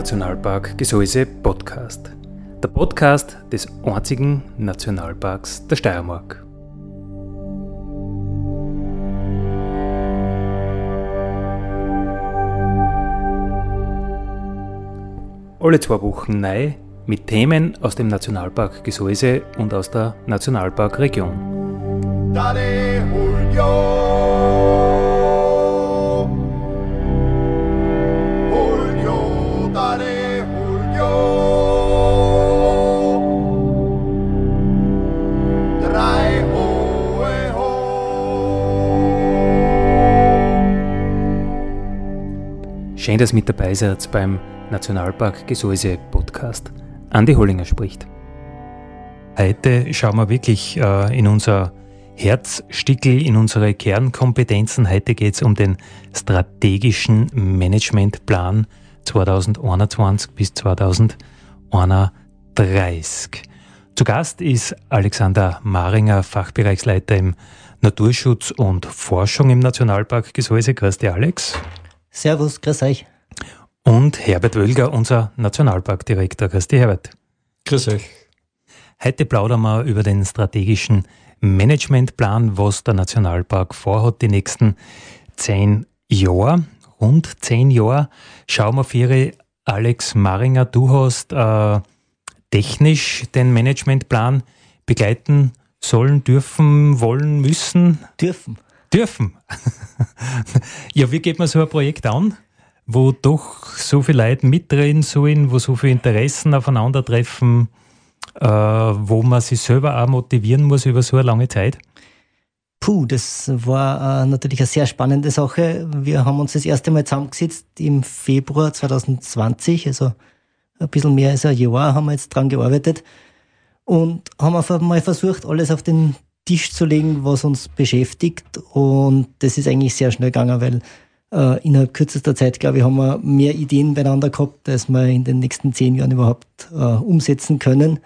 Naturnationalpark Gesäuse Podcast. Der Podcast des einzigen Nationalparks der Steiermark. Alle zwei Wochen neu mit Themen aus dem Nationalpark Gesäuse und aus der Nationalparkregion. Daddy, Schön, dass mit dabei seid beim Nationalpark Gesäuse Podcast. Andi Hollinger spricht. Heute schauen wir wirklich äh, in unser Herzstickel, in unsere Kernkompetenzen. Heute geht es um den strategischen Managementplan 2021 bis 2031. Zu Gast ist Alexander Maringer, Fachbereichsleiter im Naturschutz und Forschung im Nationalpark Gesäuse. Grüß dich, Alex. Servus, grüß euch. Und Herbert Wölger, unser Nationalparkdirektor. Grüß dich, Herbert. Grüß euch. Heute plaudern wir über den strategischen Managementplan, was der Nationalpark vorhat die nächsten zehn Jahre. Rund zehn Jahre. Schauen wir für Alex Maringer, du hast äh, technisch den Managementplan begleiten sollen, dürfen, wollen, müssen? Dürfen dürfen. ja, wie geht man so ein Projekt an, wo doch so viele Leute mitreden sollen, wo so viele Interessen aufeinandertreffen, äh, wo man sich selber auch motivieren muss über so eine lange Zeit? Puh, das war äh, natürlich eine sehr spannende Sache. Wir haben uns das erste Mal zusammengesetzt im Februar 2020, also ein bisschen mehr als ein Jahr haben wir jetzt dran gearbeitet und haben einfach mal versucht, alles auf den Tisch zu legen, was uns beschäftigt. Und das ist eigentlich sehr schnell gegangen, weil äh, innerhalb kürzester Zeit, glaube ich, haben wir mehr Ideen beieinander gehabt, als wir in den nächsten zehn Jahren überhaupt äh, umsetzen können.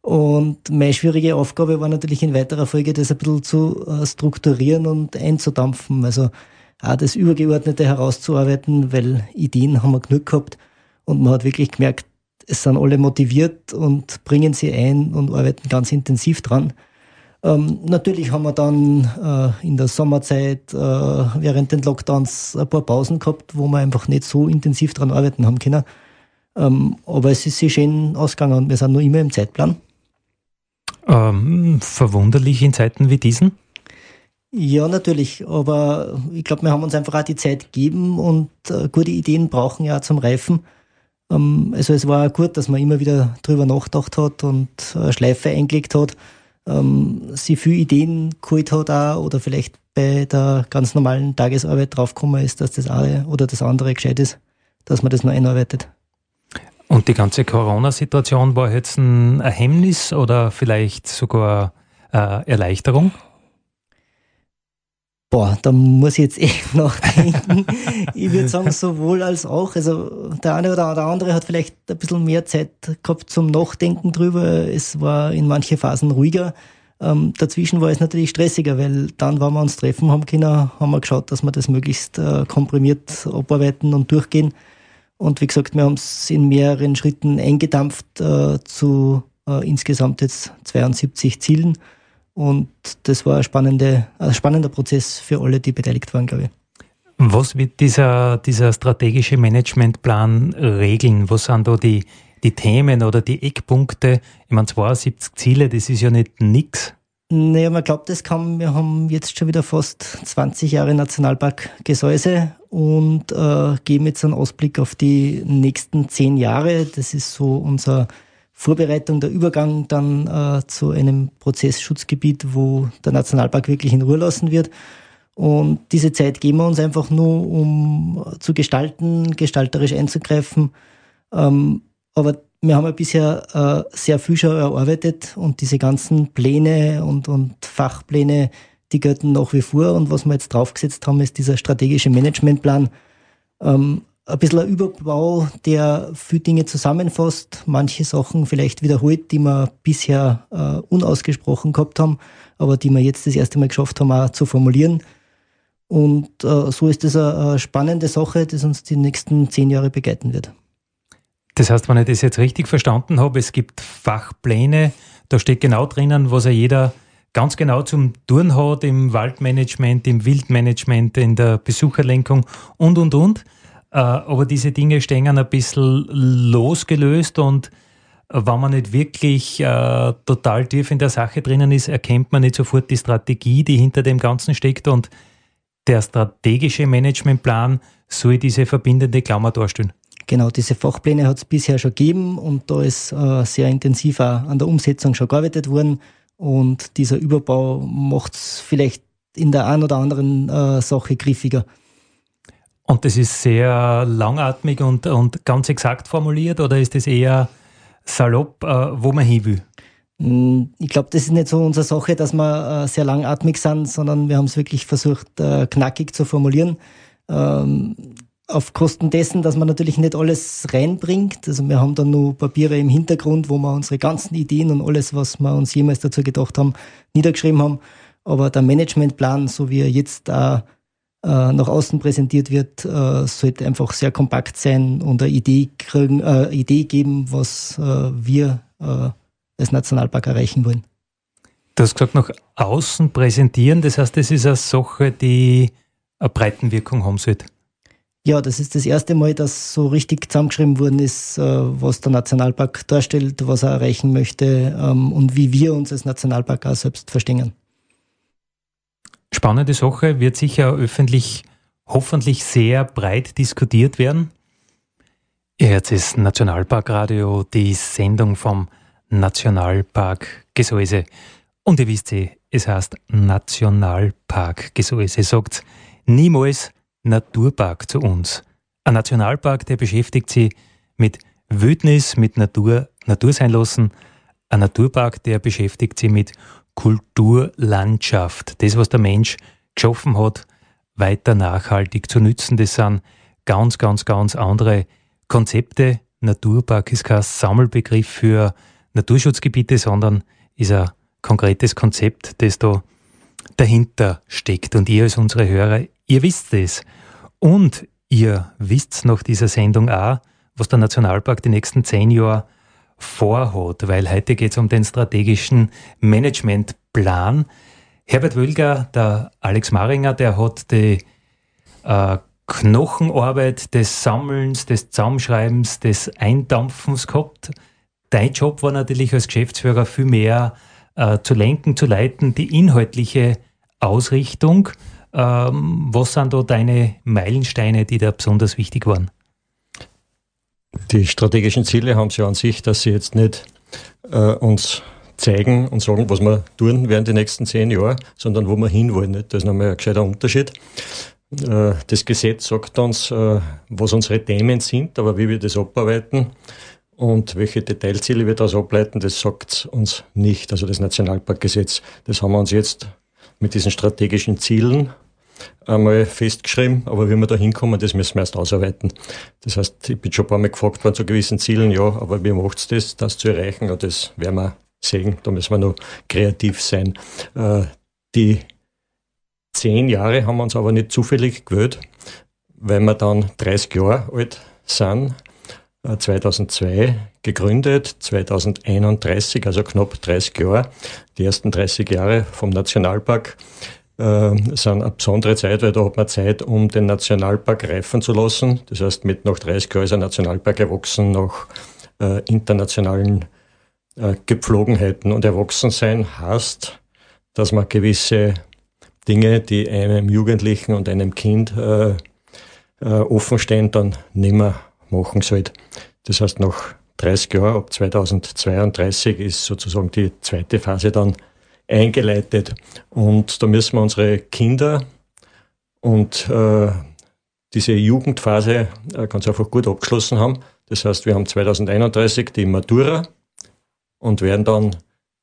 Und meine schwierige Aufgabe war natürlich in weiterer Folge, das ein bisschen zu äh, strukturieren und einzudampfen. Also auch das Übergeordnete herauszuarbeiten, weil Ideen haben wir genug gehabt und man hat wirklich gemerkt, es sind alle motiviert und bringen sie ein und arbeiten ganz intensiv dran. Ähm, natürlich haben wir dann äh, in der Sommerzeit äh, während den Lockdowns ein paar Pausen gehabt, wo wir einfach nicht so intensiv dran arbeiten haben können. Ähm, aber es ist sehr schön ausgegangen und wir sind noch immer im Zeitplan. Ähm, verwunderlich in Zeiten wie diesen? Ja, natürlich. Aber ich glaube, wir haben uns einfach auch die Zeit gegeben und äh, gute Ideen brauchen ja zum Reifen. Ähm, also es war gut, dass man immer wieder drüber nachgedacht hat und eine Schleife eingelegt hat ähm, sie viele Ideen geholt hat auch, oder vielleicht bei der ganz normalen Tagesarbeit draufgekommen ist, dass das eine oder das andere gescheit ist, dass man das noch einarbeitet. Und die ganze Corona-Situation war jetzt ein Hemmnis oder vielleicht sogar äh, Erleichterung? Boah, da muss ich jetzt echt nachdenken. ich würde sagen, sowohl als auch. Also der eine oder der andere hat vielleicht ein bisschen mehr Zeit gehabt zum Nachdenken drüber. Es war in manchen Phasen ruhiger. Ähm, dazwischen war es natürlich stressiger, weil dann, wenn wir uns treffen haben können, haben wir geschaut, dass wir das möglichst äh, komprimiert abarbeiten und durchgehen. Und wie gesagt, wir haben es in mehreren Schritten eingedampft äh, zu äh, insgesamt jetzt 72 Zielen. Und das war ein, spannende, ein spannender Prozess für alle, die beteiligt waren, glaube ich. Was wird dieser, dieser strategische Managementplan regeln? Was sind da die, die Themen oder die Eckpunkte? Ich meine, 72 Ziele, das ist ja nicht nix. Naja, man glaubt, das kann, wir haben jetzt schon wieder fast 20 Jahre Nationalpark Gesäuse und äh, geben jetzt einen Ausblick auf die nächsten zehn Jahre. Das ist so unser Vorbereitung, der Übergang dann äh, zu einem Prozessschutzgebiet, wo der Nationalpark wirklich in Ruhe lassen wird. Und diese Zeit geben wir uns einfach nur, um zu gestalten, gestalterisch einzugreifen. Ähm, aber wir haben ja bisher äh, sehr viel schon erarbeitet und diese ganzen Pläne und, und Fachpläne, die gelten nach wie vor. Und was wir jetzt draufgesetzt haben, ist dieser strategische Managementplan. Ähm, ein bisschen ein Überbau, der viele Dinge zusammenfasst, manche Sachen vielleicht wiederholt, die wir bisher äh, unausgesprochen gehabt haben, aber die wir jetzt das erste Mal geschafft haben, auch zu formulieren. Und äh, so ist das eine, spannende Sache, die uns die nächsten zehn Jahre begleiten wird. Das heißt, wenn ich das jetzt richtig verstanden habe, es gibt Fachpläne, da steht genau drinnen, was ja jeder ganz genau zum Tun hat im Waldmanagement, im Wildmanagement, in der Besucherlenkung und, und, und. Äh, aber diese Dinge stehen ein bisschen losgelöst und wenn man nicht wirklich äh, total tief in der Sache drinnen ist, erkennt man nicht sofort die Strategie, die hinter dem Ganzen steckt und der strategische Managementplan soll diese verbindende Klammer darstellen. Genau, diese Fachpläne hat es bisher schon gegeben und da ist äh, sehr intensiv auch an der Umsetzung schon gearbeitet worden. Und dieser Überbau macht es vielleicht in der einen oder anderen äh, Sache griffiger. Und das ist sehr langatmig und, und ganz exakt formuliert oder ist das eher salopp, äh, wo man hin will? Mm, ich glaube, das ist nicht so unsere Sache, dass wir äh, sehr langatmig sind, sondern wir haben es wirklich versucht, äh, knackig zu formulieren. Ähm, auf Kosten dessen, dass man natürlich nicht alles reinbringt. Also wir haben dann nur Papiere im Hintergrund, wo wir unsere ganzen Ideen und alles, was wir uns jemals dazu gedacht haben, niedergeschrieben haben. Aber der Managementplan, so wie er jetzt auch äh, nach außen präsentiert wird, äh, sollte einfach sehr kompakt sein und eine Idee, kriegen, äh, Idee geben, was äh, wir als Nationalpark erreichen wollen. Du hast gesagt, nach außen präsentieren, das heißt, das ist eine Sache, die eine Breitenwirkung haben sollte. Ja, das ist das erste Mal, dass so richtig zusammengeschrieben worden ist, was der Nationalpark darstellt, was er erreichen möchte ähm, und wie wir uns als Nationalpark auch selbst verstehen. Spannende Sache, wird sicher öffentlich hoffentlich sehr breit diskutiert werden. Hört das Nationalparkradio, die Sendung vom Nationalpark Gesäuse. Und ihr wisst eh, es heißt Nationalpark Gesäuse. Sagt niemals Naturpark zu uns. Ein Nationalpark, der beschäftigt sich mit Wildnis, mit Natur, Natur sein lassen. Ein Naturpark, der beschäftigt sich mit Kulturlandschaft. Das, was der Mensch geschaffen hat, weiter nachhaltig zu nützen. Das sind ganz, ganz, ganz andere Konzepte. Naturpark ist kein Sammelbegriff für Naturschutzgebiete, sondern ist ein konkretes Konzept, das da dahinter steckt. Und ihr als unsere Hörer, ihr wisst es. Und ihr wisst nach dieser Sendung auch, was der Nationalpark die nächsten zehn Jahre vorhat, weil heute geht es um den strategischen Managementplan. Herbert Wölger, der Alex Maringer, der hat die äh, Knochenarbeit des Sammelns, des Zusammenschreibens, des Eindampfens gehabt. Dein Job war natürlich als Geschäftsführer viel mehr äh, zu lenken, zu leiten, die inhaltliche Ausrichtung. Ähm, was sind da deine Meilensteine, die da besonders wichtig waren? Die strategischen Ziele haben sie an sich, dass sie jetzt nicht äh, uns zeigen und sagen, was wir tun werden die nächsten zehn Jahre, sondern wo wir hinwollen. Nicht? Das ist nochmal ein gescheiter Unterschied. Äh, das Gesetz sagt uns, äh, was unsere Themen sind, aber wie wir das abarbeiten und welche Detailziele wir daraus ableiten, das sagt uns nicht. Also das Nationalparkgesetz, das haben wir uns jetzt mit diesen strategischen Zielen einmal festgeschrieben, aber wie wir da hinkommen, das müssen wir erst ausarbeiten. Das heißt, ich bin schon ein paar Mal gefragt worden zu gewissen Zielen, ja, aber wie macht es das, das zu erreichen? Und das werden wir sehen, da müssen wir noch kreativ sein. Äh, die zehn Jahre haben wir uns aber nicht zufällig gewählt, weil wir dann 30 Jahre alt sind 2002 äh, gegründet, 2031, also knapp 30 Jahre. Die ersten 30 Jahre vom Nationalpark äh, sind eine besondere Zeit, weil da hat man Zeit, um den Nationalpark reifen zu lassen. Das heißt, mit nach 30 Jahren ist ein Nationalpark erwachsen nach äh, internationalen äh, Gepflogenheiten. Und erwachsen sein heißt, dass man gewisse Dinge, die einem Jugendlichen und einem Kind äh, äh, offen stehen, dann nicht mehr machen sollte. Das heißt, nach 30 Jahren, ab 2032, ist sozusagen die zweite Phase dann eingeleitet. Und da müssen wir unsere Kinder und äh, diese Jugendphase äh, ganz einfach gut abgeschlossen haben. Das heißt, wir haben 2031 die Matura und werden dann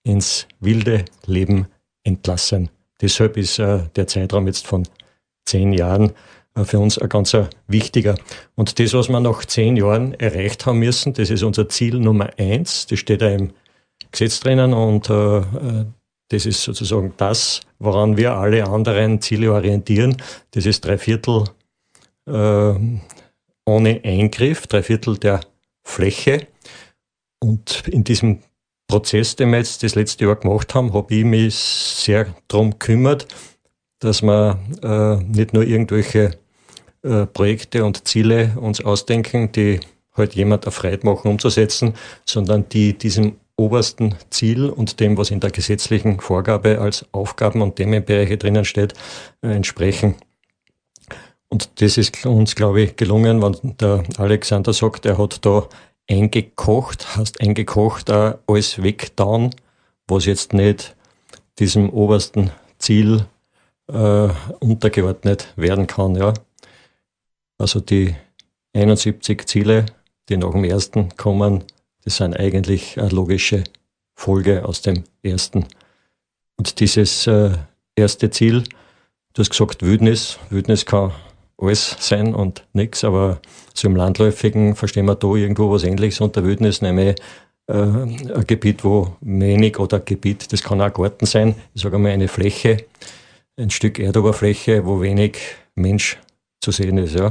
ins wilde Leben entlassen. Deshalb ist äh, der Zeitraum jetzt von zehn Jahren äh, für uns ein ganz wichtiger. Und das, was wir nach zehn Jahren erreicht haben müssen, das ist unser Ziel Nummer eins. Das steht da im Gesetz drinnen und äh, äh, das ist sozusagen das, woran wir alle anderen Ziele orientieren. Das ist drei Viertel äh, ohne Eingriff, drei Viertel der Fläche. Und in diesem Prozess, den wir jetzt das letzte Jahr gemacht haben, habe ich mich sehr darum gekümmert, dass wir äh, nicht nur irgendwelche äh, Projekte und Ziele uns ausdenken, die halt jemand erfreut machen umzusetzen, sondern die diesem obersten Ziel und dem, was in der gesetzlichen Vorgabe als Aufgaben und Themenbereiche drinnen steht, äh, entsprechen. Und das ist uns, glaube ich, gelungen, wenn der Alexander sagt, er hat da eingekocht, hast eingekocht, auch alles weggetan, was jetzt nicht diesem obersten Ziel äh, untergeordnet werden kann. Ja. Also die 71 Ziele, die nach dem ersten kommen, das sind eigentlich eine logische Folge aus dem ersten. Und dieses äh, erste Ziel, du hast gesagt Wildnis, Wildnis kann alles sein und nichts, aber so im Landläufigen verstehen wir da irgendwo was Ähnliches unter Wildnis, nämlich äh, ein Gebiet, wo wenig oder ein Gebiet, das kann auch Garten sein, ich sage mal eine Fläche, ein Stück Erdoberfläche, wo wenig Mensch zu sehen ist. Ja.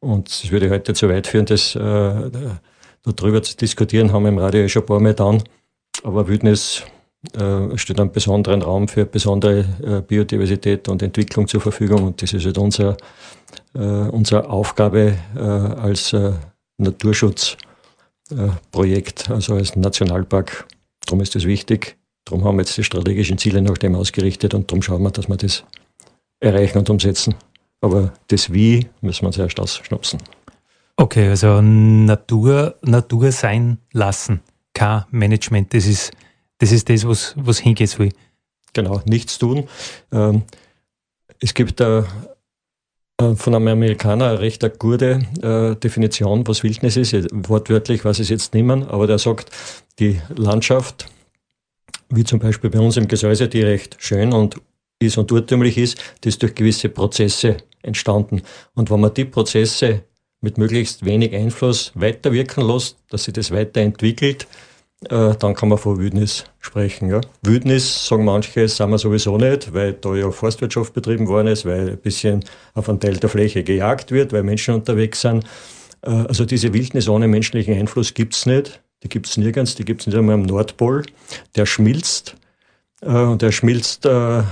Und es würde heute zu weit führen, das äh, darüber zu diskutieren, haben wir im Radio schon ein paar Mal getan. Aber Wildnis äh, steht einen besonderen Raum für besondere äh, Biodiversität und Entwicklung zur Verfügung. Und das ist halt unser, äh, unsere Aufgabe äh, als äh, Naturschutzprojekt, also als Nationalpark. Darum ist das wichtig. Darum haben wir jetzt die strategischen Ziele nach dem ausgerichtet und darum schauen wir, dass wir das erreichen und umsetzen. Aber das Wie müssen wir uns erst ausschnupsen. Okay, also Natur, Natur sein lassen, kein Management, das ist das, ist das was, was hingehen soll. Genau, nichts tun. Ähm, es gibt äh, von einem Amerikaner eine recht gute äh, Definition, was Wildnis ist. Wortwörtlich weiß ich es jetzt mehr, aber der sagt, die Landschaft, wie zum Beispiel bei uns im Gesäuse, die recht schön und ist und urtümlich ist, die ist durch gewisse Prozesse entstanden. Und wenn man die Prozesse mit möglichst wenig Einfluss weiterwirken lässt, dass sich das weiterentwickelt, äh, dann kann man von Wildnis sprechen. Ja. Wildnis, sagen manche, sind wir sowieso nicht, weil da ja Forstwirtschaft betrieben worden ist, weil ein bisschen auf einen Teil der Fläche gejagt wird, weil Menschen unterwegs sind. Äh, also diese Wildnis ohne menschlichen Einfluss gibt's nicht. Die gibt's nirgends, die gibt's nicht einmal am Nordpol. Der schmilzt äh, und er schmilzt äh,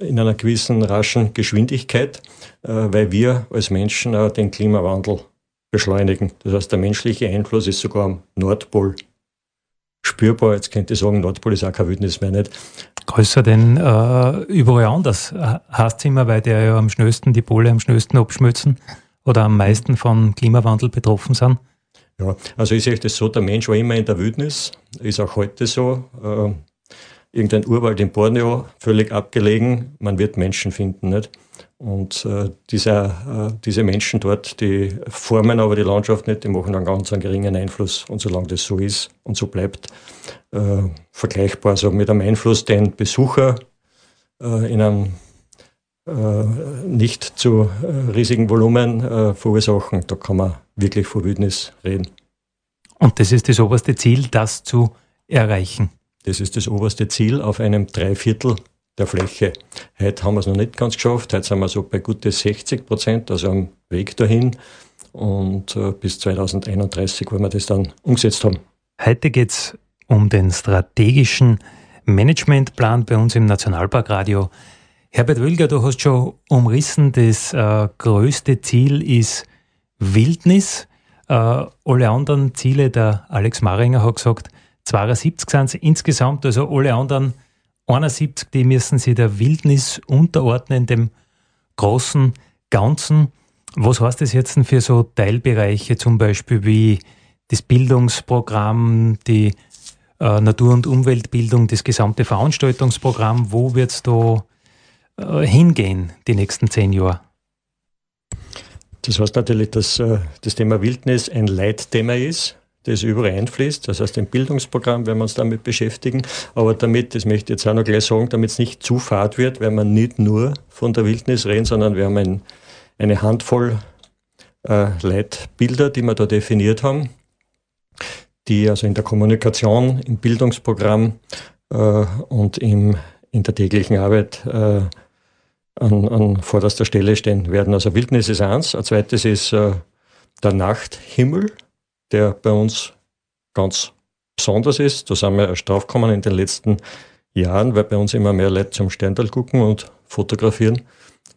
in einer gewissen raschen Geschwindigkeit, äh, weil wir als Menschen den Klimawandel beschleunigen. Das heißt, der menschliche Einfluss ist sogar am Nordpol spürbar. Jetzt könnte ich sagen, Nordpol ist auch kein Wildnis mehr nicht. Größer denn äh, überall anders? Heißt immer, weil der ja am schnellsten, die Pole am schnellsten abschmelzen oder am meisten vom Klimawandel betroffen sind? Ja, also ich sehe das so, der Mensch war immer in der Wildnis, ist auch heute so. Äh, irgendein Urwald in Borneo, völlig abgelegen, man wird Menschen finden, nicht? Und äh, dieser, äh, diese Menschen dort, die formen aber die Landschaft nicht, die machen einen ganz einen geringen Einfluss. Und solange das so ist und so bleibt, äh, vergleichbar also mit einem Einfluss, den Besucher äh, in einem äh, nicht zu äh, riesigen Volumen verursachen, da kann man wirklich von Wildnis reden. Und das ist das oberste Ziel, das zu erreichen. Das ist das oberste Ziel auf einem Dreiviertel der Fläche. Heute haben wir es noch nicht ganz geschafft. Heute sind wir so bei gute 60 Prozent, also am Weg dahin. Und äh, bis 2031 wollen wir das dann umgesetzt haben. Heute geht es um den strategischen Managementplan bei uns im Nationalparkradio. Herbert Wölger, du hast schon umrissen, das äh, größte Ziel ist Wildnis. Äh, alle anderen Ziele, der Alex Maringer hat gesagt, 72 sind es insgesamt, also alle anderen 71, die müssen sich der Wildnis unterordnen, dem großen Ganzen. Was heißt das jetzt für so Teilbereiche, zum Beispiel wie das Bildungsprogramm, die äh, Natur- und Umweltbildung, das gesamte Veranstaltungsprogramm? Wo wird es da äh, hingehen die nächsten zehn Jahre? Das heißt natürlich, dass äh, das Thema Wildnis ein Leitthema ist das überall einfließt. Das heißt, im Bildungsprogramm werden wir uns damit beschäftigen. Aber damit, das möchte ich jetzt auch noch gleich sagen, damit es nicht zu fad wird, werden wir nicht nur von der Wildnis reden, sondern wir haben ein, eine Handvoll äh, Leitbilder, die wir da definiert haben, die also in der Kommunikation, im Bildungsprogramm äh, und im, in der täglichen Arbeit äh, an, an vorderster Stelle stehen werden. Also Wildnis ist eins, ein zweites ist äh, der Nachthimmel der bei uns ganz besonders ist. Da sind wir erst draufgekommen in den letzten Jahren, weil bei uns immer mehr Leute zum Sterntal gucken und fotografieren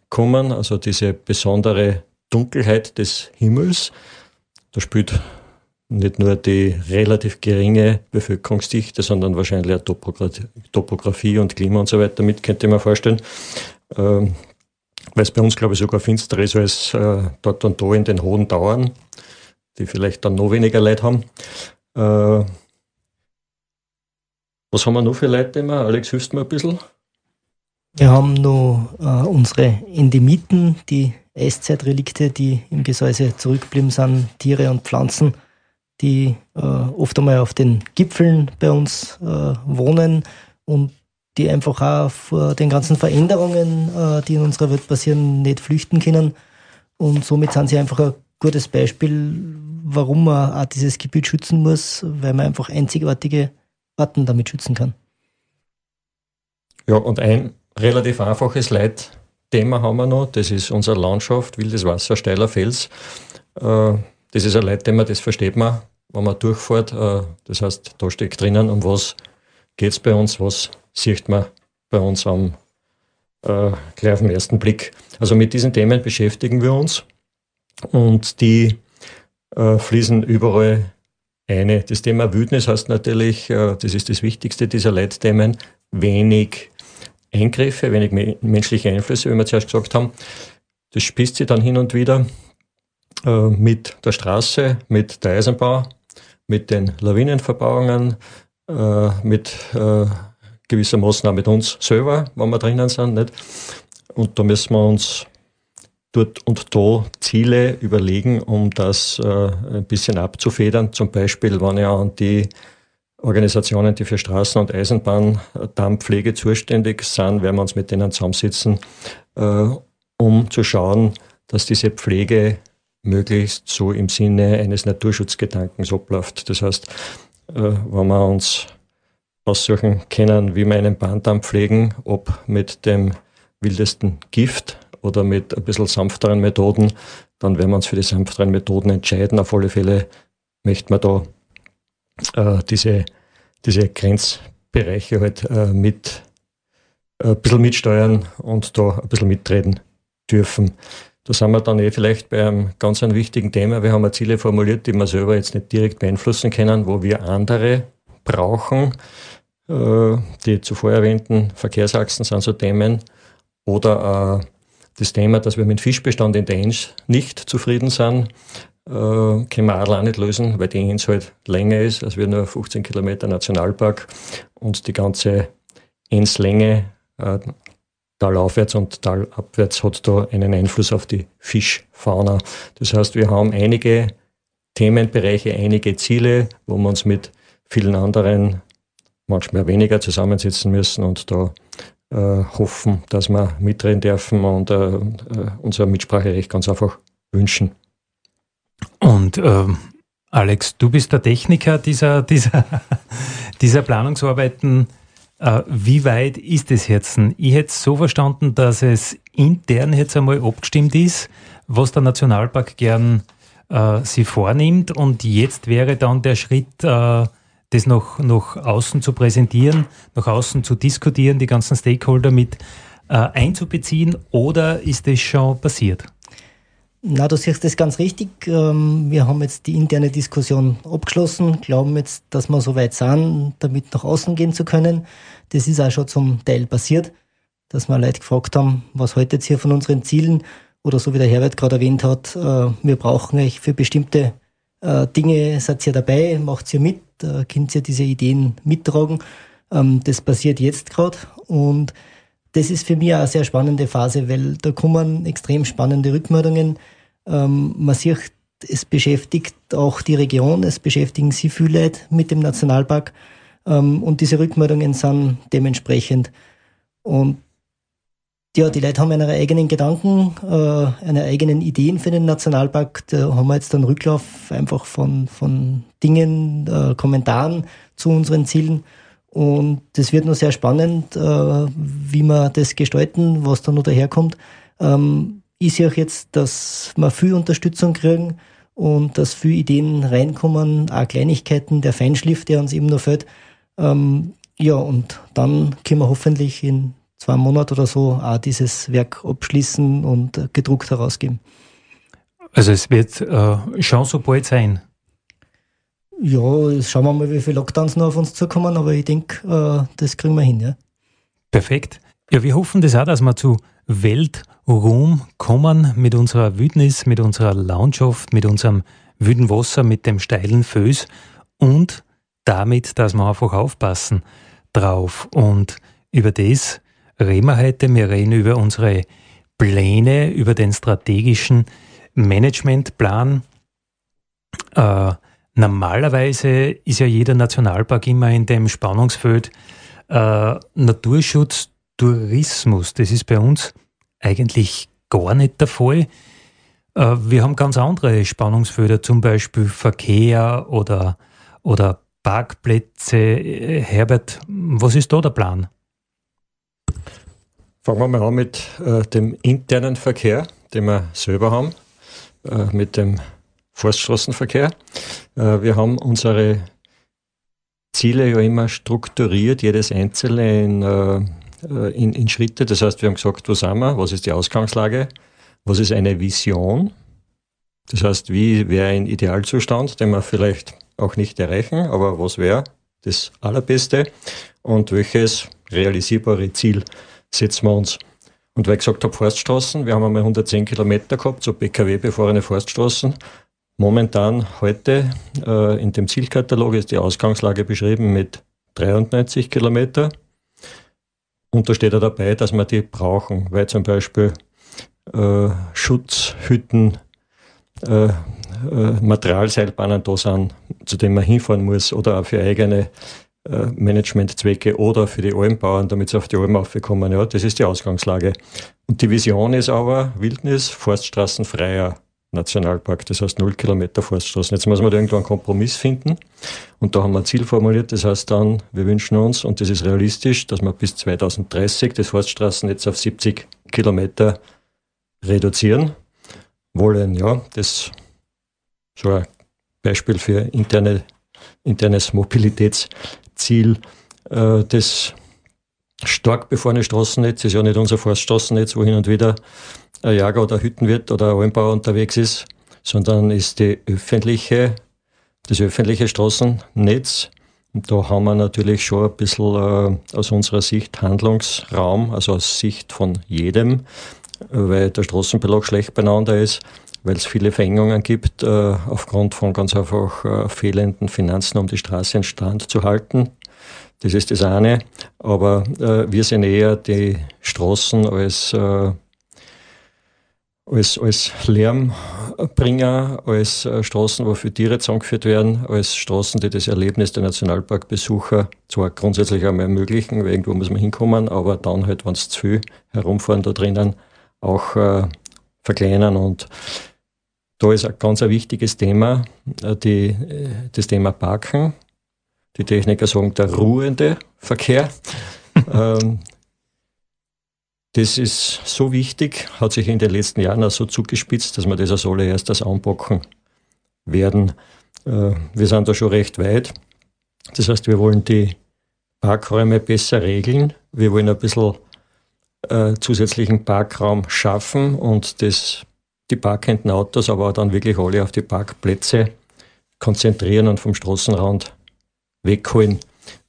kommen. Also diese besondere Dunkelheit des Himmels. Da spielt nicht nur die relativ geringe Bevölkerungsdichte, sondern wahrscheinlich auch Topografie und Klima und so weiter mit, könnte ich mir vorstellen. Ähm, weil es bei uns, glaube ich, sogar finsterer ist als äh, dort und da in den hohen Dauern, die vielleicht dann noch weniger Leid haben. Äh, was haben wir noch für Leute immer? Alex, hilfst du mir ein bisschen? Wir haben noch äh, unsere Endemiten, die Eiszeitrelikte, die im Gesäuse zurückgeblieben sind, Tiere und Pflanzen, die äh, oft einmal auf den Gipfeln bei uns äh, wohnen und die einfach auch vor den ganzen Veränderungen, äh, die in unserer Welt passieren, nicht flüchten können. Und somit sind sie einfach ein gutes Beispiel, warum man auch dieses Gebiet schützen muss, weil man einfach einzigartige Arten damit schützen kann. Ja, und ein relativ einfaches Leitthema haben wir noch, das ist unsere Landschaft, wildes Wasser, steiler Fels. Äh, das ist ein Leitthema, das versteht man, wenn man durchfährt. Äh, das heißt, da steckt drinnen, um was geht es bei uns, was sieht man bei uns am, äh, gleich auf den ersten Blick. Also mit diesen Themen beschäftigen wir uns und die äh, fließen überall eine. Das Thema Wildnis heißt natürlich, äh, das ist das Wichtigste dieser Leitthemen, wenig Eingriffe, wenig menschliche Einflüsse, wie wir zuerst gesagt haben. Das spießt sich dann hin und wieder äh, mit der Straße, mit der Eisenbahn, mit den Lawinenverbauungen, mit gewissermaßen auch mit uns selber, wenn wir drinnen sind. Nicht? Und da müssen wir uns dort und da Ziele überlegen, um das äh, ein bisschen abzufedern. Zum Beispiel, wenn ich an die Organisationen, die für Straßen- und Eisenbahndarmpflege zuständig sind, werden wir uns mit denen zusammensitzen, äh, um zu schauen, dass diese Pflege möglichst so im Sinne eines Naturschutzgedankens abläuft. Das heißt, äh, wenn wir uns aussuchen können, wie wir einen Bahndamm pflegen, ob mit dem wildesten Gift oder mit ein bisschen sanfteren Methoden, dann werden wir uns für die sanfteren Methoden entscheiden. Auf alle Fälle möchten wir da äh, diese, diese Grenzbereiche halt äh, mit äh, ein bisschen mitsteuern und da ein bisschen mitreden dürfen. Da sind wir dann eh vielleicht bei einem ganz einem wichtigen Thema. Wir haben Ziele formuliert, die wir selber jetzt nicht direkt beeinflussen können, wo wir andere brauchen. Äh, die zuvor erwähnten Verkehrsachsen sind so Themen. Oder äh, das Thema, dass wir mit Fischbestand in der Enns nicht zufrieden sind äh, können wir auch nicht lösen, weil die Enns halt länger ist, als wir nur 15 Kilometer Nationalpark und die ganze Ennslänge äh, talaufwärts und talabwärts hat da einen Einfluss auf die Fischfauna. Das heißt, wir haben einige Themenbereiche, einige Ziele, wo wir uns mit vielen anderen manchmal weniger zusammensetzen müssen und da hoffen, dass wir mitreden dürfen und äh, äh unser Mitspracherecht ganz einfach wünschen. Und ähm, Alex, du bist der Techniker dieser, dieser, dieser Planungsarbeiten. Äh, wie weit ist es jetzt? Ich hätte es so verstanden, dass es intern jetzt einmal abgestimmt ist, was der Nationalpark gern äh, sie vornimmt. Und jetzt wäre dann der Schritt, äh, das noch nach außen zu präsentieren, nach außen zu diskutieren, die ganzen Stakeholder mit äh, einzubeziehen. Oder ist das schon passiert? Na, du siehst das ganz richtig. Ähm, wir haben jetzt die interne Diskussion abgeschlossen, glauben jetzt, dass wir so weit sind, damit nach außen gehen zu können. Das ist auch schon zum Teil passiert, dass wir Leute gefragt haben, was heute jetzt hier von unseren Zielen oder so wie der Herbert gerade erwähnt hat, äh, wir brauchen euch für bestimmte äh, Dinge, seid ihr dabei, macht ihr mit, äh, könnt ihr diese Ideen mittragen. Ähm, das passiert jetzt gerade und das ist für mich eine sehr spannende Phase, weil da kommen extrem spannende Rückmeldungen. Ähm, man sieht, es beschäftigt auch die Region, es beschäftigen sie viele Leute mit dem Nationalpark ähm, und diese Rückmeldungen sind dementsprechend. Und ja, die Leute haben ihre eigenen Gedanken, äh, eine eigenen Ideen für den Nationalpark. Da haben wir jetzt dann Rücklauf einfach von, von Dingen, äh, Kommentaren zu unseren Zielen. Und das wird noch sehr spannend, äh, wie wir das gestalten, was da noch daherkommt. Ähm, ich sehe auch jetzt, dass wir viel Unterstützung kriegen und dass viele Ideen reinkommen, auch Kleinigkeiten, der Feinschliff, der uns eben noch fehlt. Ähm, ja, und dann können wir hoffentlich in zwei Monaten oder so auch dieses Werk abschließen und gedruckt herausgeben. Also es wird äh, schon so bald sein. Ja, schauen wir mal, wie viele Lockdowns noch auf uns zukommen, aber ich denke, äh, das kriegen wir hin, ja. Perfekt. Ja, wir hoffen das auch, dass wir zu Weltruhm kommen mit unserer Wildnis, mit unserer Landschaft, mit unserem wüden Wasser, mit dem steilen Föß und damit, dass wir einfach aufpassen drauf. Und über das reden wir heute. Wir reden über unsere Pläne, über den strategischen Managementplan. Äh, normalerweise ist ja jeder Nationalpark immer in dem Spannungsfeld äh, Naturschutz, Tourismus. Das ist bei uns eigentlich gar nicht der Fall. Äh, wir haben ganz andere Spannungsfelder, zum Beispiel Verkehr oder, oder Parkplätze. Äh, Herbert, was ist da der Plan? Fangen wir mal an mit äh, dem internen Verkehr, den wir selber haben, äh, mit dem Forststraßenverkehr. Äh, wir haben unsere Ziele ja immer strukturiert, jedes einzelne in, äh, in, in Schritte. Das heißt, wir haben gesagt, wo sind wir, was ist die Ausgangslage, was ist eine Vision. Das heißt, wie wäre ein Idealzustand, den wir vielleicht auch nicht erreichen, aber was wäre das Allerbeste und welches realisierbare Ziel setzen wir uns. Und weil ich gesagt habe, Forststraßen, wir haben einmal 110 Kilometer gehabt, so PKW-befahrene Forststraßen. Momentan heute äh, in dem Zielkatalog ist die Ausgangslage beschrieben mit 93 Kilometer. Und da steht auch dabei, dass wir die brauchen, weil zum Beispiel äh, Schutzhütten, äh, äh, Materialseilbahnen da sind, zu denen man hinfahren muss oder auch für eigene äh, Managementzwecke oder für die Almbauern, damit sie auf die Alm aufkommen. Ja, das ist die Ausgangslage. Und die Vision ist aber Wildnis, forststraßenfreier Nationalpark. Das heißt null Kilometer Forststraßen. Jetzt muss man da irgendwo einen Kompromiss finden. Und da haben wir ein Ziel formuliert. Das heißt dann, wir wünschen uns, und das ist realistisch, dass wir bis 2030 das Forststraßennetz auf 70 Kilometer reduzieren wollen. Ja, das so ein Beispiel für interne, internes Mobilitäts Ziel äh, des stark befahrene Straßennetz ist ja nicht unser Forststraßennetz, wo hin und wieder ein Jager oder Hüttenwirt oder ein Almbauer unterwegs ist, sondern ist die öffentliche, das öffentliche Straßennetz. Und da haben wir natürlich schon ein bisschen äh, aus unserer Sicht Handlungsraum, also aus Sicht von jedem, weil der Straßenbelag schlecht beieinander ist weil es viele Verengungen gibt, äh, aufgrund von ganz einfach äh, fehlenden Finanzen, um die Straße in Stand zu halten. Das ist das eine. Aber äh, wir sehen eher die Straßen als, äh, als, als Lärmbringer, als äh, Straßen, wo für Tiere zusammengeführt werden, als Straßen, die das Erlebnis der Nationalparkbesucher zwar grundsätzlich einmal ermöglichen, weil irgendwo muss man hinkommen, aber dann halt, wenn es zu viel herumfahren da drinnen, auch äh, verkleinern und da ist ein ganz ein wichtiges Thema, äh, die, äh, das Thema Parken. Die Techniker sagen der ruhende Verkehr. ähm, das ist so wichtig, hat sich in den letzten Jahren auch so zugespitzt, dass wir das als allererstes anpacken werden. Äh, wir sind da schon recht weit. Das heißt, wir wollen die Parkräume besser regeln. Wir wollen ein bisschen äh, zusätzlichen Parkraum schaffen und das die parkenden Autos, aber dann wirklich alle auf die Parkplätze konzentrieren und vom Straßenrand wegholen.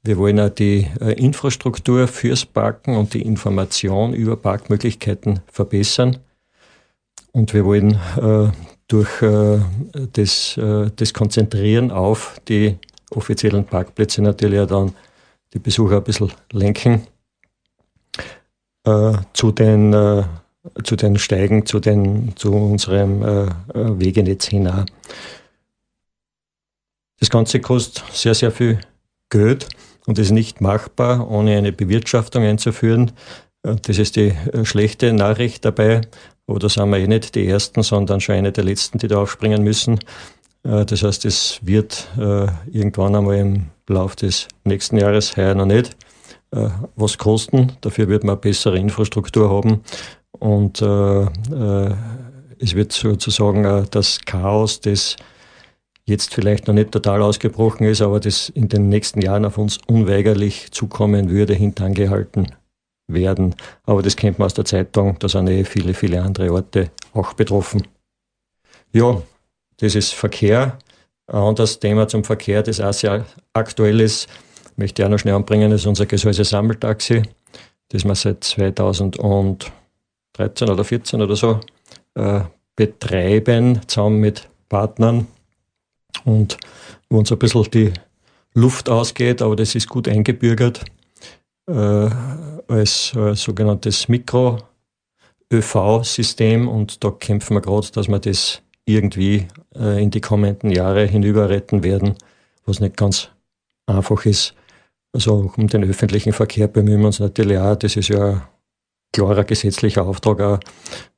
Wir wollen auch die äh, Infrastruktur fürs Parken und die Information über Parkmöglichkeiten verbessern. Und wir wollen äh, durch äh, das, äh, das Konzentrieren auf die offiziellen Parkplätze natürlich auch dann die Besucher ein bisschen lenken. Äh, zu den äh, zu den Steigen, zu, den, zu unserem äh, äh Wegenetz hinein. Das Ganze kostet sehr, sehr viel Geld und ist nicht machbar, ohne eine Bewirtschaftung einzuführen. Äh, das ist die äh, schlechte Nachricht dabei. Da sind wir eh nicht die Ersten, sondern schon eine der Letzten, die da aufspringen müssen. Das heißt, es wird irgendwann einmal im Lauf des nächsten Jahres, heuer noch nicht, was kosten. Dafür wird man bessere Infrastruktur haben und äh, äh, es wird sozusagen äh, das Chaos, das jetzt vielleicht noch nicht total ausgebrochen ist, aber das in den nächsten Jahren auf uns unweigerlich zukommen würde, hintangehalten werden. Aber das kennt man aus der Zeitung, da sind eh viele, viele andere Orte auch betroffen. Ja, das ist Verkehr. Ein anderes Thema zum Verkehr, das auch sehr aktuell ist, möchte ich auch noch schnell anbringen, ist unser Gesäuse Sammeltaxi, das wir seit 2013 oder 14 oder so äh, betreiben, zusammen mit Partnern und wo uns ein bisschen die Luft ausgeht, aber das ist gut eingebürgert äh, als äh, sogenanntes Mikro-ÖV-System und da kämpfen wir gerade, dass wir das irgendwie in die kommenden Jahre hinüber retten werden, was nicht ganz einfach ist. Also um den öffentlichen Verkehr bemühen wir uns natürlich auch. Das ist ja klarer gesetzlicher Auftrag auch.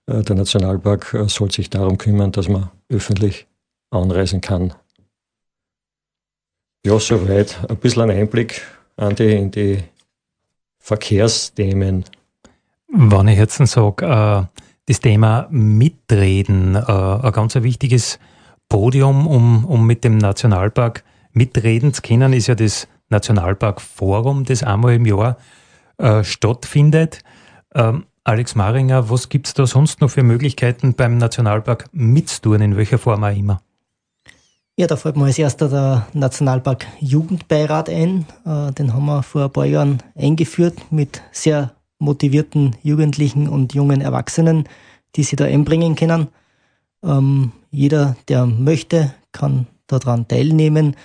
Äh, der Nationalpark äh, soll sich darum kümmern, dass man öffentlich anreisen kann. Ja, soweit. Ein bisschen ein Einblick an die, in die Verkehrsthemen. Wenn ich jetzt sage, äh, das Thema Mitreden, ein ganz wichtiges Podium, um, um mit dem Nationalpark mitreden zu können, ist ja das Nationalparkforum, das einmal im Jahr stattfindet. Ähm, Alex Maringer, was gibt es da sonst noch für Möglichkeiten beim Nationalpark mitzutun, in welcher Form auch immer? Ja, da fällt mir als erster der Nationalpark Jugendbeirat ein. Äh, den haben wir vor ein paar Jahren eingeführt mit sehr motivierten Jugendlichen und jungen Erwachsenen, die sie da einbringen können. Ähm, jeder, der möchte, kann daran teilnehmen.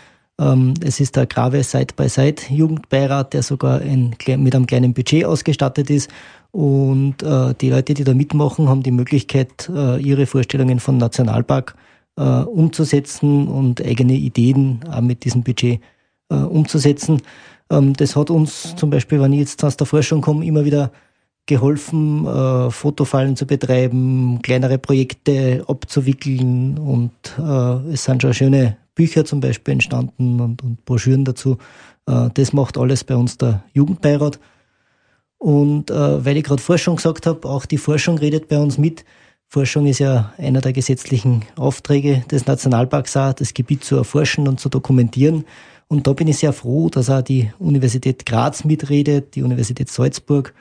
Ähm, es ist der Grave Side-by-Side-Jugendbeirat, der sogar ein, mit einem kleinen Budget ausgestattet ist. Und äh, die Leute, die da mitmachen, haben die Möglichkeit, äh, ihre Vorstellungen von Nationalpark äh, umzusetzen und eigene Ideen auch mit diesem Budget umzusetzen. Ähm, das hat uns zum Beispiel, wenn ich jetzt aus der Forschung komme, immer wieder geholfen, äh, Fotofallen zu betreiben, kleinere Projekte abzuwickeln und äh, es sind schon schöne Bücher zum Beispiel entstanden und, und Broschüren dazu. Äh, das macht alles bei uns der Jugendbeirat. Und äh, weil ich gerade Forschung gesagt habe, auch die Forschung redet bei uns mit. Forschung ist ja einer der gesetzlichen Aufträge des Nationalparks, auch, das Gebiet zu erforschen und zu dokumentieren. Und da bin ich sehr froh, dass auch die Universität Graz mitredet, die Universität Salzburg,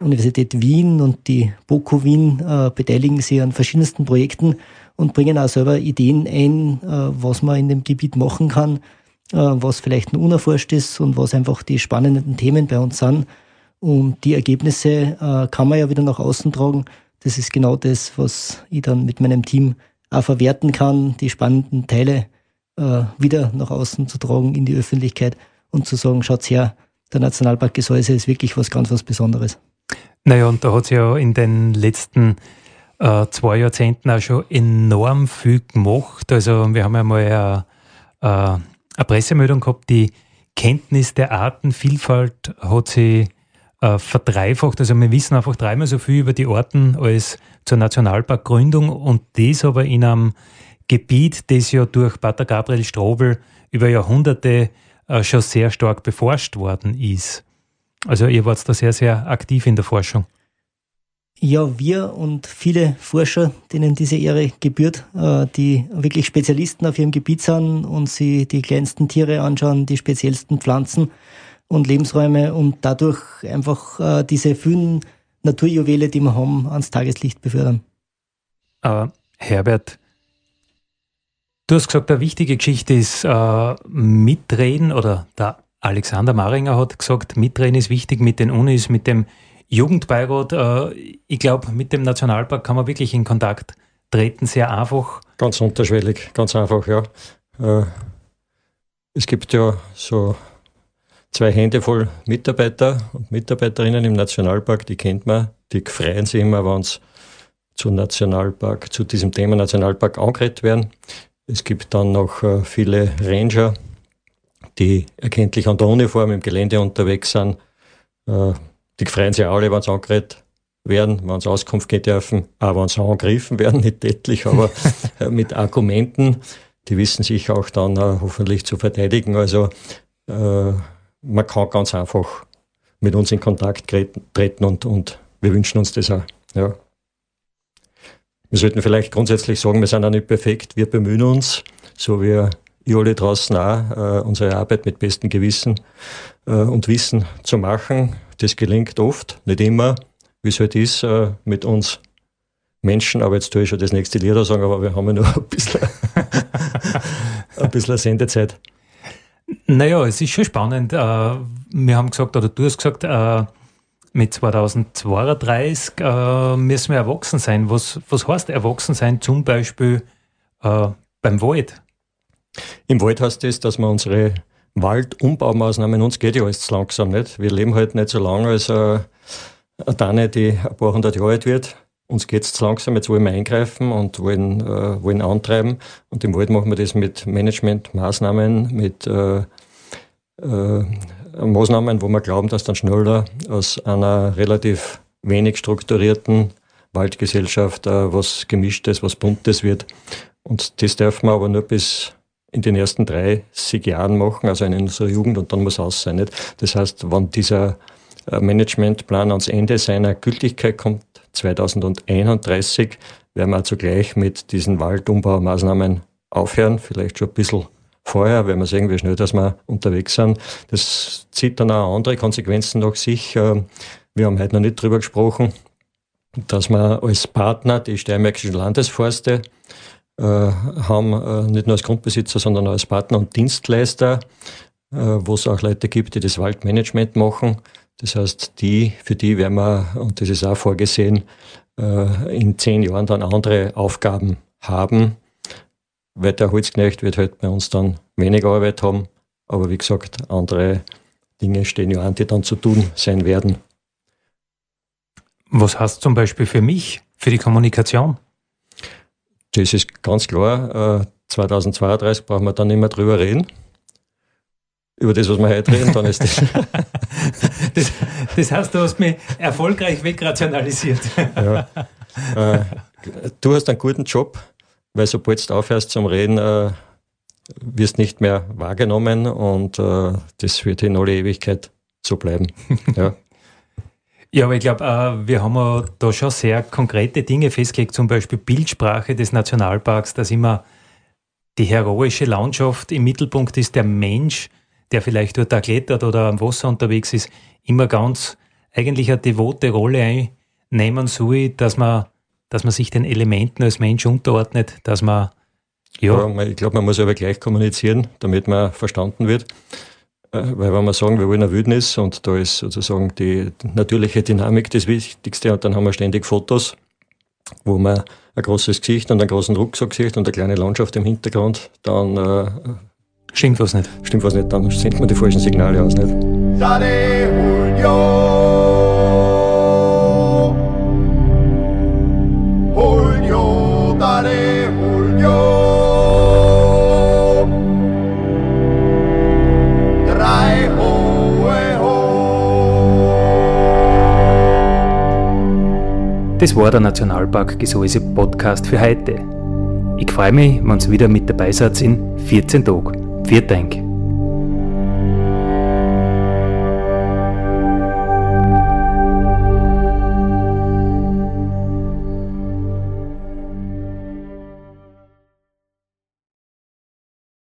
Universität Wien und die BOKU Wien äh, beteiligen sich an verschiedensten Projekten und bringen auch selber Ideen ein, äh, was man in dem Gebiet machen kann, äh, was vielleicht noch unerforscht ist und was einfach die spannenden Themen bei uns sind. Und die Ergebnisse äh, kann man ja wieder nach außen tragen. Das ist genau das, was ich dann mit meinem Team auch verwerten kann, die spannenden Teile wieder nach außen zu tragen in die Öffentlichkeit und zu sagen, schaut's her, der Nationalpark Gesäuse ist wirklich was ganz was Besonderes. Naja, und da hat es ja in den letzten äh, zwei Jahrzehnten auch schon enorm viel gemacht. Also wir haben ja mal eine, äh, eine Pressemeldung gehabt, die Kenntnis der Artenvielfalt hat sich äh, verdreifacht. Also wir wissen einfach dreimal so viel über die Arten als zur Nationalparkgründung und das aber in einem Gebiet, das ja durch Pater Gabriel Strobel über Jahrhunderte äh, schon sehr stark beforscht worden ist. Also ihr wart da sehr, sehr aktiv in der Forschung. Ja, wir und viele Forscher, denen diese Ehre gebührt, äh, die wirklich Spezialisten auf ihrem Gebiet sind und sie die kleinsten Tiere anschauen, die speziellsten Pflanzen und Lebensräume und dadurch einfach äh, diese vielen Naturjuwele, die wir haben, ans Tageslicht befördern. Aber Herbert, Du hast gesagt, eine wichtige Geschichte ist äh, Mitreden oder der Alexander Maringer hat gesagt, Mitreden ist wichtig mit den Unis, mit dem Jugendbeirat. Äh, ich glaube, mit dem Nationalpark kann man wirklich in Kontakt treten, sehr einfach. Ganz unterschwellig, ganz einfach, ja. Äh, es gibt ja so zwei Hände voll Mitarbeiter und Mitarbeiterinnen im Nationalpark, die kennt man, die freuen sich immer, wenn sie zu Nationalpark, zu diesem Thema Nationalpark angeredet werden. Es gibt dann noch äh, viele Ranger, die erkenntlich an der Uniform im Gelände unterwegs sind. Äh, die freuen sich alle, wenn sie angeredet werden, wenn sie Auskunft geben dürfen, aber wenn sie angegriffen werden, nicht tätlich, aber äh, mit Argumenten. Die wissen sich auch dann hoffentlich zu verteidigen. Also man kann ganz einfach mit uns in Kontakt treten und, und wir wünschen uns das auch. Ja. Wir sollten vielleicht grundsätzlich sagen, wir sind auch nicht perfekt, wir bemühen uns, so wie ihr alle draußen auch, äh, unsere Arbeit mit bestem Gewissen äh, und Wissen zu machen. Das gelingt oft, nicht immer, wie es halt ist äh, mit uns Menschen, aber jetzt tue ich schon das nächste Lied sagen, aber wir haben ja noch ein bisschen, ein bisschen Sendezeit. Naja, es ist schon spannend. Äh, wir haben gesagt, oder du hast gesagt, äh, mit 2032 äh, müssen wir erwachsen sein. Was, was heißt erwachsen sein zum Beispiel beim Wald? Im Wald heißt das, dass wir unsere Waldumbaumaßnahmen, uns geht ja alles zu langsam nicht. Wir leben halt nicht so lange als eine Tanne, die ein paar hundert Jahre alt wird. Uns geht es zu langsam, jetzt wollen wir eingreifen und wollen, äh, wollen antreiben. Und im Wald machen wir das mit Managementmaßnahmen, mit äh, äh, Maßnahmen, wo wir glauben, dass dann schneller aus einer relativ wenig strukturierten Waldgesellschaft äh, was Gemischtes, was Buntes wird. Und das dürfen wir aber nur bis in den ersten 30 Jahren machen, also in unserer Jugend und dann muss aus sein. Nicht? Das heißt, wenn dieser äh, Managementplan ans Ende seiner Gültigkeit kommt, 2031 werden wir zugleich mit diesen Waldumbaumaßnahmen aufhören, vielleicht schon ein bisschen vorher, wenn wir sehen, wie schnell dass wir unterwegs sind. Das zieht dann auch andere Konsequenzen nach sich. Ähm, wir haben heute noch nicht drüber gesprochen, dass wir als Partner die steiermärkischen Landesforste haben, äh, nicht nur als Grundbesitzer, sondern auch als Partner und Dienstleister, äh, wo es auch Leute gibt, die das Waldmanagement machen. Das heißt, die, für die werden wir, und das ist auch vorgesehen, äh, in zehn Jahren dann andere Aufgaben haben, weil der Holzknecht wird halt bei uns dann weniger Arbeit haben, aber wie gesagt, andere Dinge stehen ja an, die dann zu tun sein werden. Was heißt zum Beispiel für mich, für die Kommunikation? Das ist ganz klar. 2032 äh, brauchen wir dann nicht mehr drüber reden über das, was wir heute reden, dann ist das. das, das heißt, du hast mich erfolgreich wegrationalisiert. ja. Äh, du hast einen guten Job, weil sobald du aufhörst zum Reden, äh, wirst nicht mehr wahrgenommen und äh, das wird in alle Ewigkeit so bleiben. Ja. Ja, aber ich glaube, äh, wir haben da schon sehr konkrete Dinge festgelegt, zum Beispiel Bildsprache des Nationalparks, dass immer die heroische Landschaft im Mittelpunkt ist, der Mensch der vielleicht dort auch klettert oder am Wasser unterwegs ist, immer ganz eigentlich eine devote Rolle einnehmen soll, dass man, dass man sich den Elementen als Mensch unterordnet, dass man ja. ja ich glaube, man muss aber gleich kommunizieren, damit man verstanden wird. Äh, weil wenn wir sagen, wir wollen eine Wildnis und da ist sozusagen die natürliche Dynamik das Wichtigste und dann haben wir ständig Fotos, wo man ein großes Gesicht und einen großen Rucksack sieht und eine kleine Landschaft im Hintergrund, dann äh, Stimmt was nicht. Stimmt was nicht, dann sendet man die falschen Signale aus, nicht? Daddy Das war der Nationalpark Gesäuse Podcast für heute. Ich freue mich, wenn ihr wieder mit dabei seid in 14 Tagen. Vielen Dank.